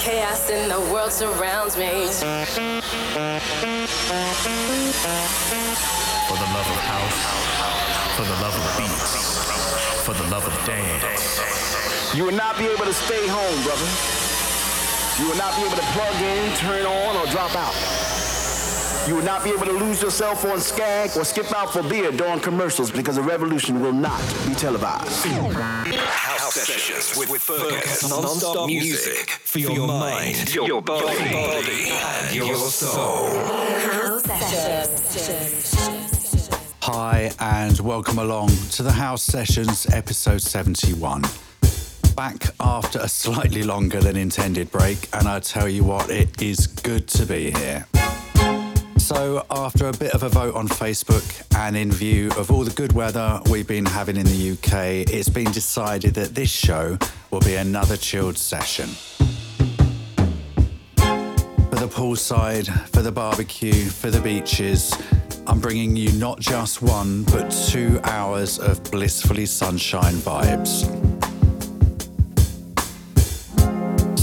chaos in the world surrounds me. For the love of house, for the love of beats, for the love of dance. You will not be able to stay home, brother. You will not be able to plug in, turn on, or drop out. You will not be able to lose yourself on Skag or skip out for beer during commercials because the revolution will not be televised. House sessions with, with Fergus. Non-stop music for your mind, your body, and your soul. House sessions. Hi, and welcome along to the House Sessions episode 71. Back after a slightly longer than intended break, and I tell you what, it is good to be here. So, after a bit of a vote on Facebook and in view of all the good weather we've been having in the UK, it's been decided that this show will be another chilled session. For the poolside, for the barbecue, for the beaches, I'm bringing you not just one, but two hours of blissfully sunshine vibes.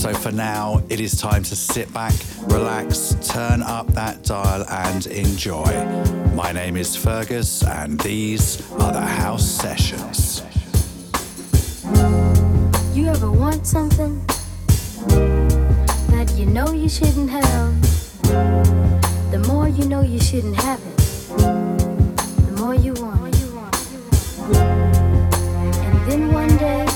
So for now, it is time to sit back, relax, turn up that dial, and enjoy. My name is Fergus, and these are the House Sessions. You ever want something that you know you shouldn't have? The more you know you shouldn't have it, the more you want. And then one day,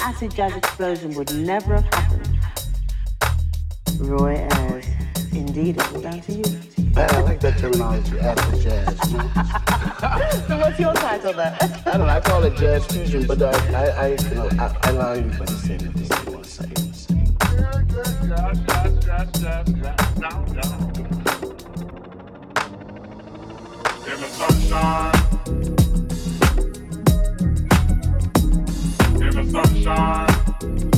acid jazz explosion would never have happened. Roy Ayers. Indeed, it's down to you. I like that terminology, acid jazz. You know? so what's your title then? I don't know. I call it jazz fusion, but I, I, I, you know, I, In the sunshine. In the sunshine.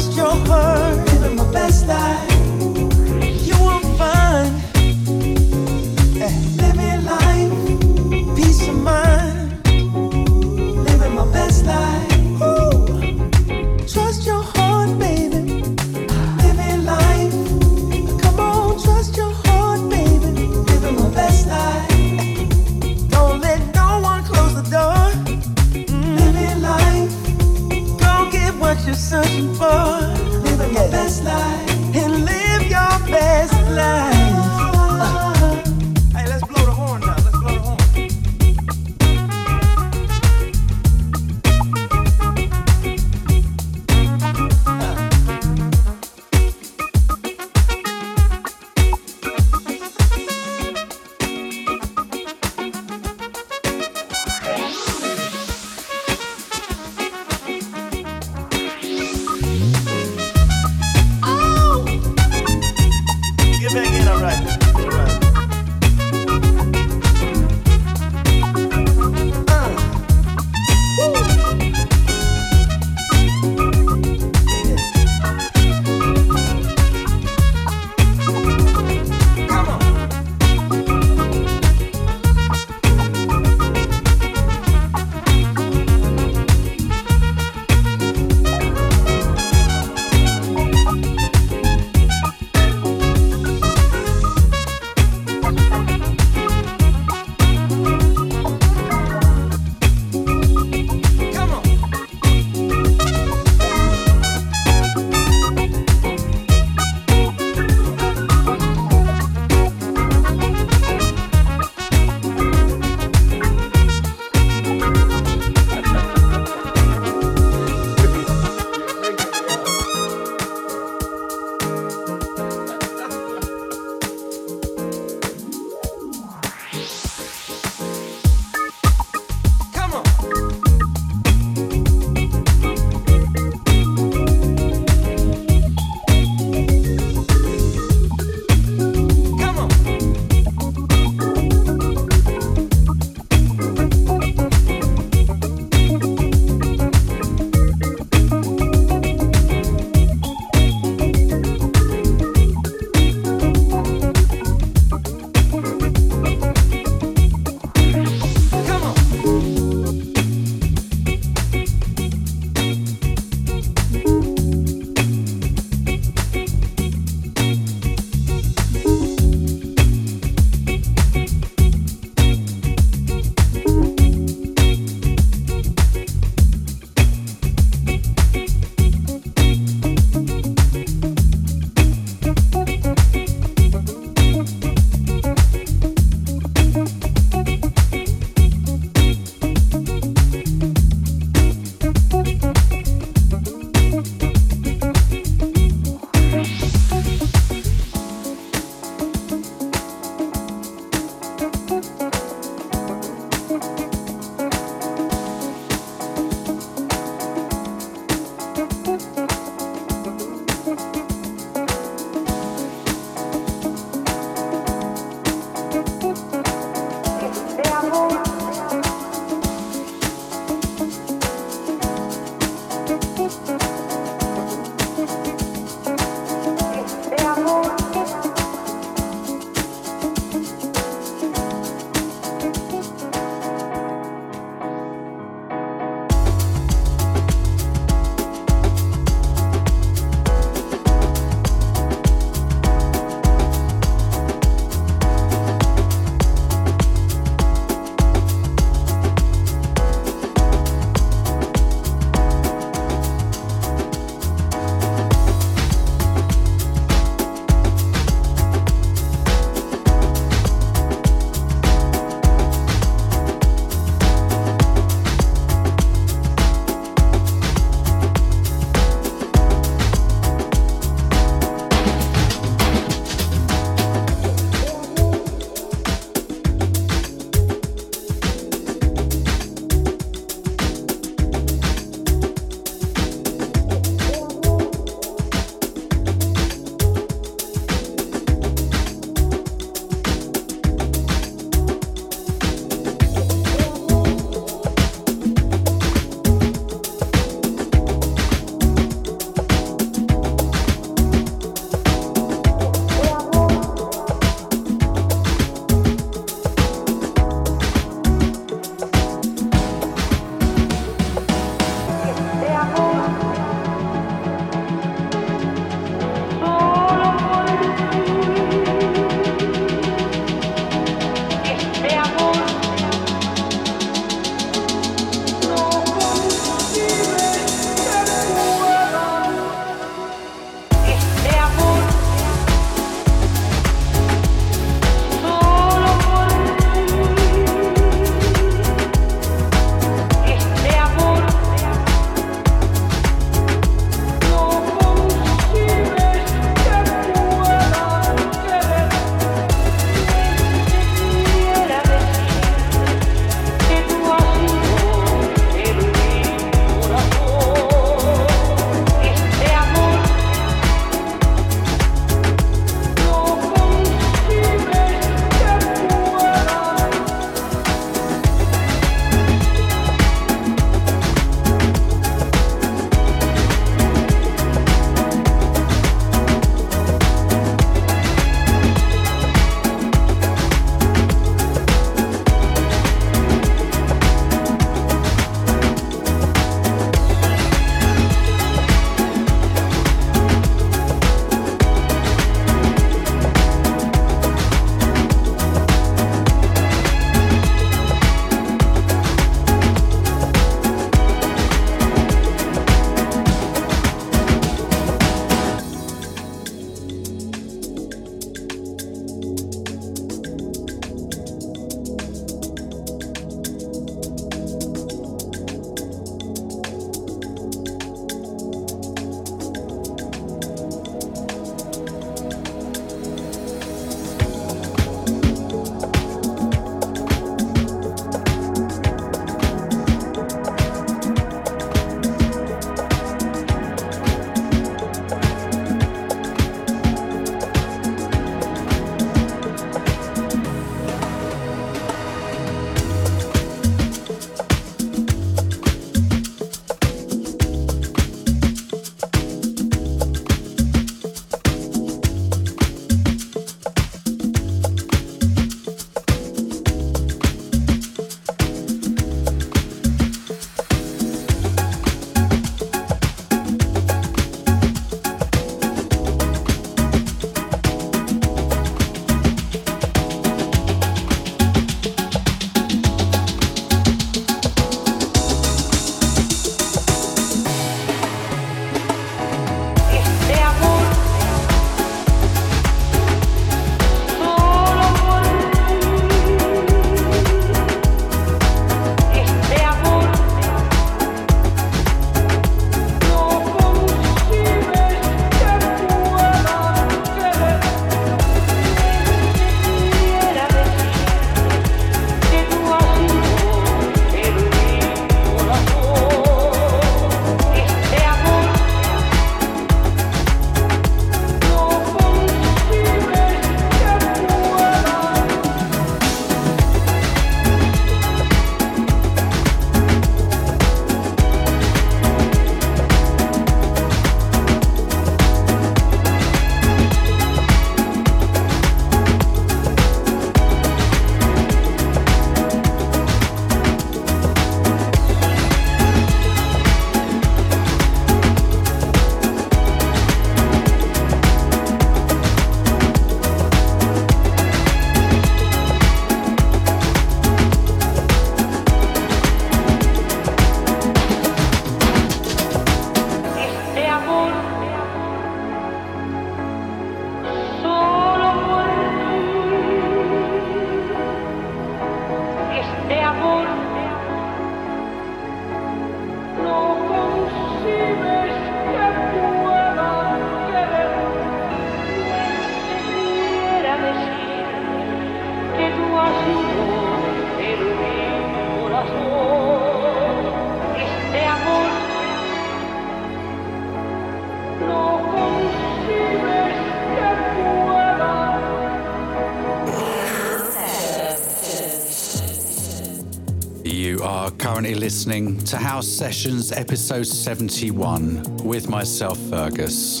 Listening to House Sessions episode 71 with myself, Fergus.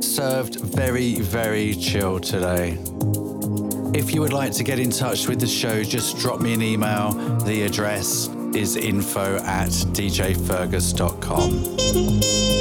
Served very, very chill today. If you would like to get in touch with the show, just drop me an email. The address is info at djfergus.com.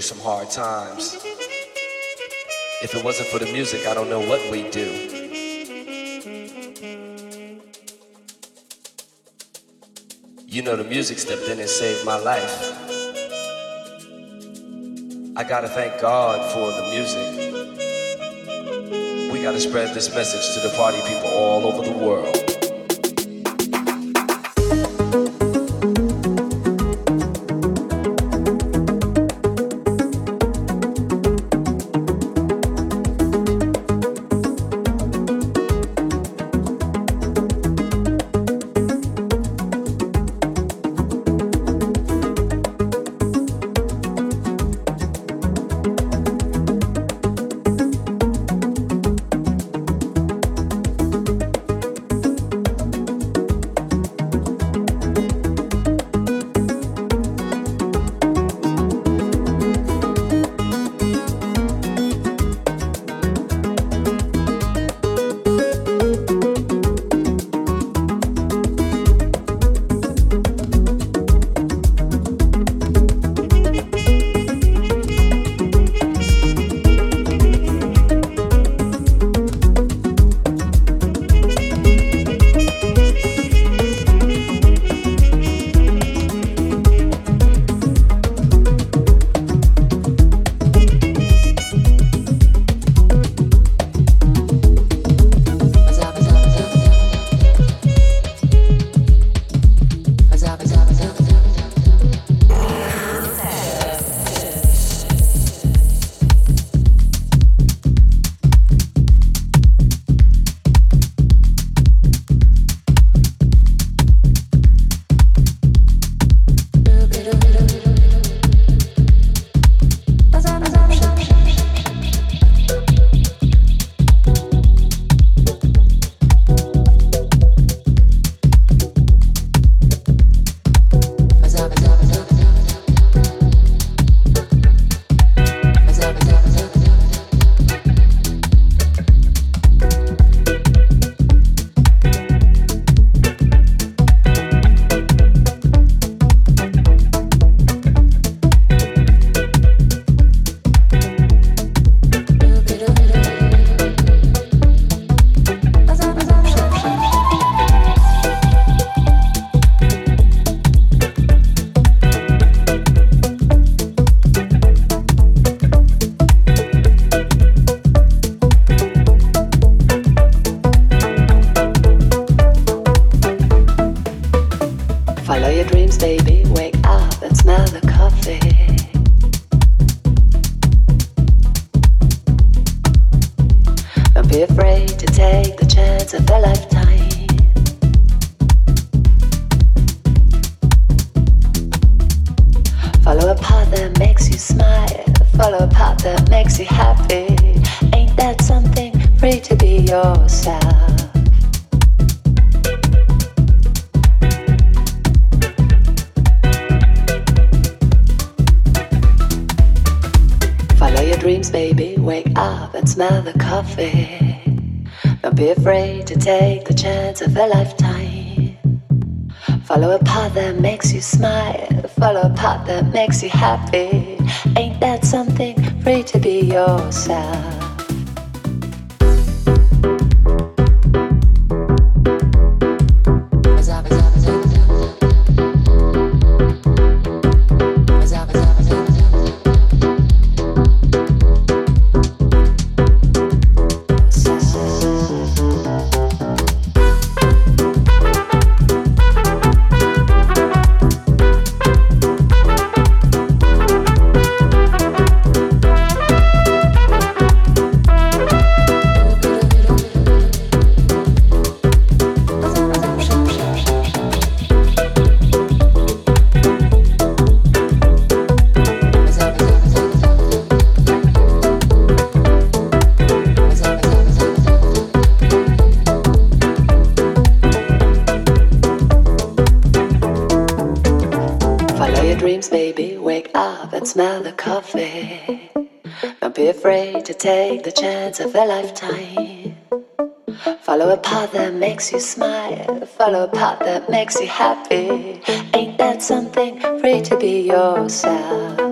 through some hard times. If it wasn't for the music, I don't know what we'd do. You know, the music stepped in and saved my life. I gotta thank God for the music. We gotta spread this message to the party people all over the world. Follow a path that makes you smile. Follow a path that makes you happy. Ain't that something? Free to be yourself. Follow your dreams, baby. Wake up and smell the coffee. Don't be afraid to take the chance of a lifetime. Follow a path that makes you smile. Follow a path that makes you happy. Ain't that something? Free to be yourself. Take the chance of a lifetime. Follow a path that makes you smile. Follow a path that makes you happy. Ain't that something? Free to be yourself.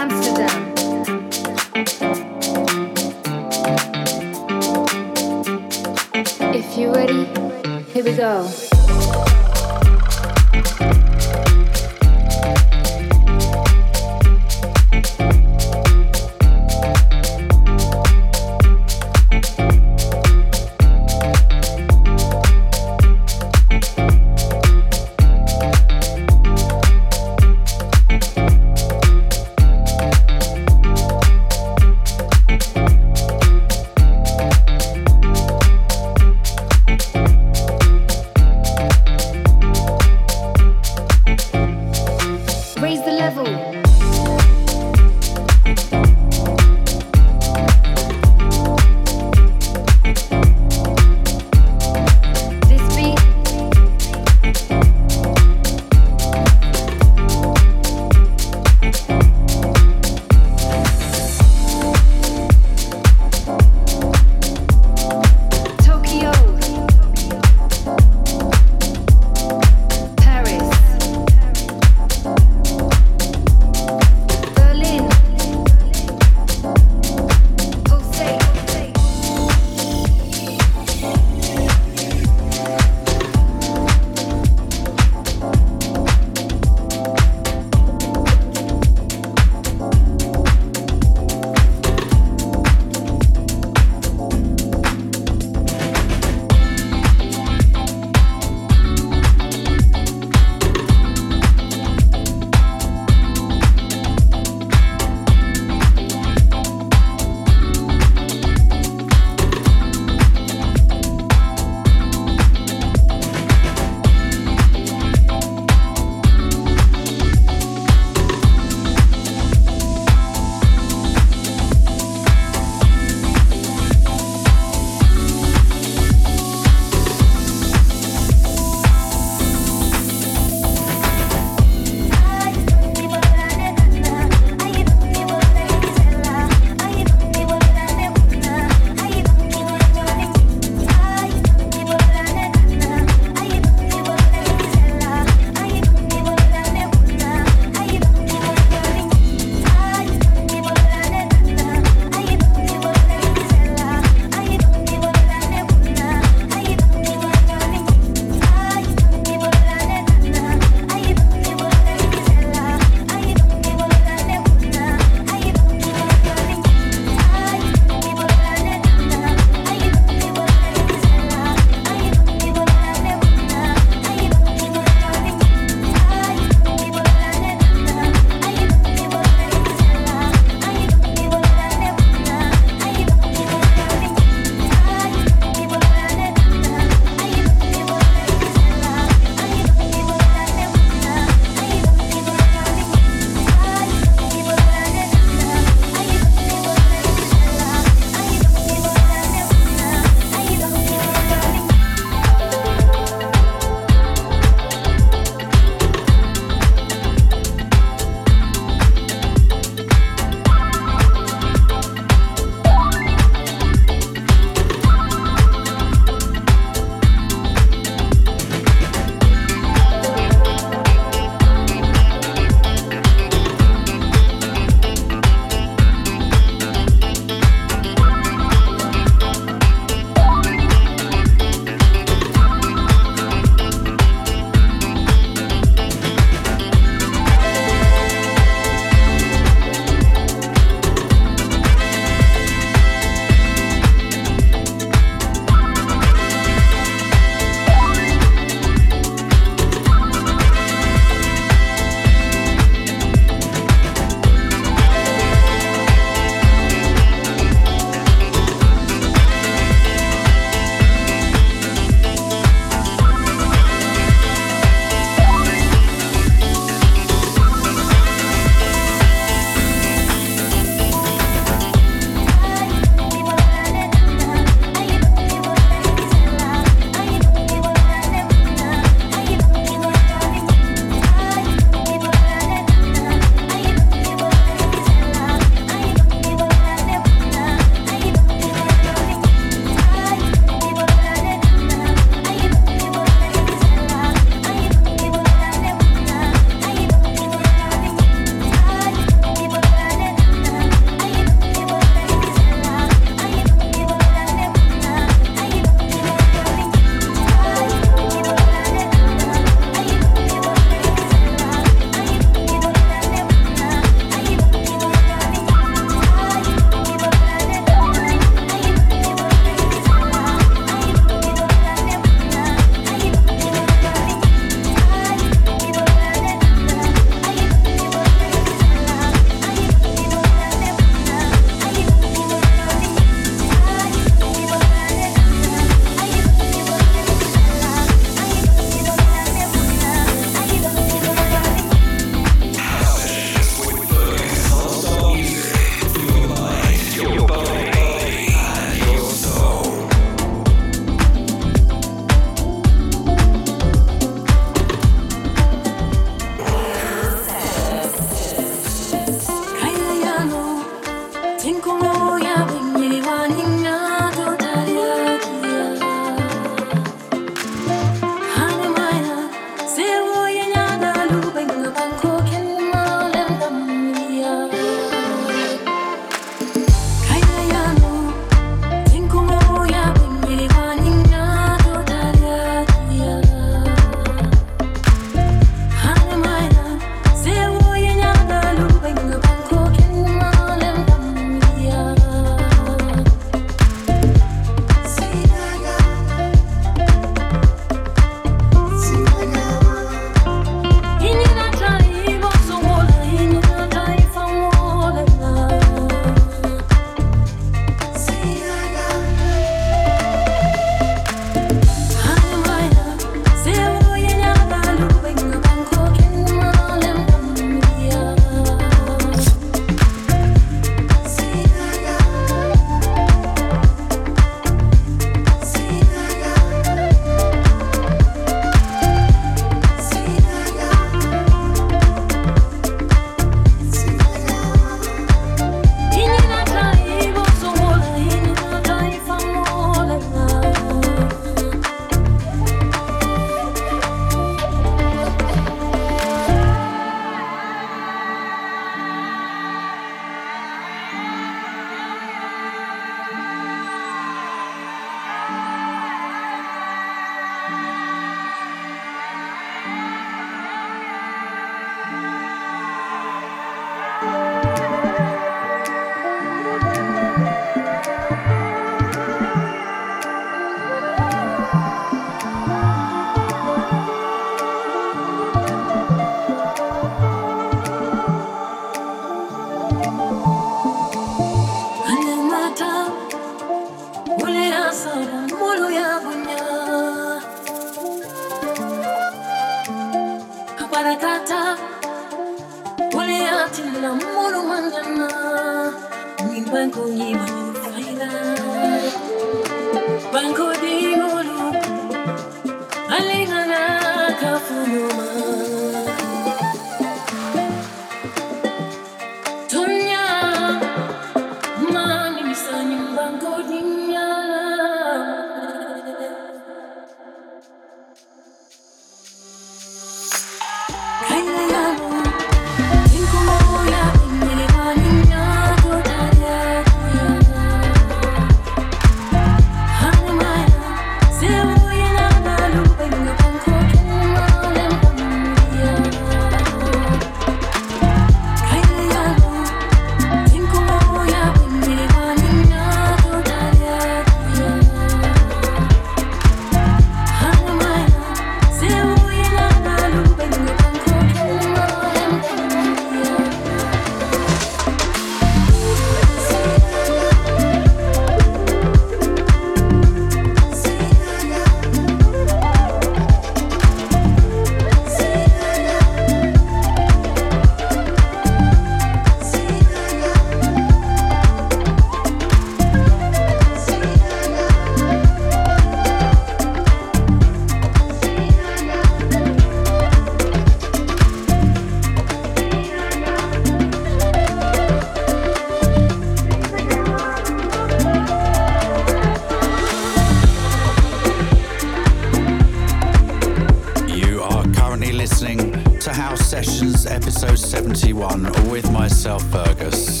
listening to House Sessions episode 71 with myself, Fergus.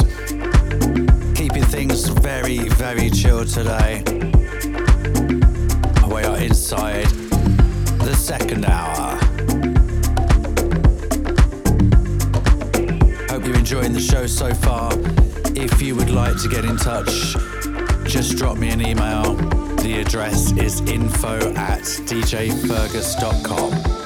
Keeping things very, very chill today. We are inside the second hour. Hope you're enjoying the show so far. If you would like to get in touch, just drop me an email. The address is info at djfergus.com.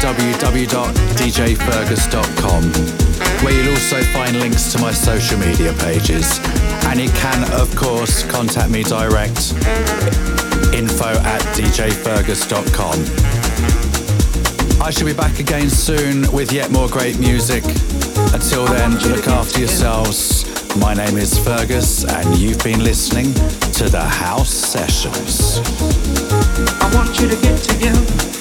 www.djfergus.com, where you'll also find links to my social media pages. And you can, of course, contact me direct info at djfergus.com. I shall be back again soon with yet more great music. Until then, look after yourselves My name is Fergus, and you've been listening to the House Sessions. I want you to get together.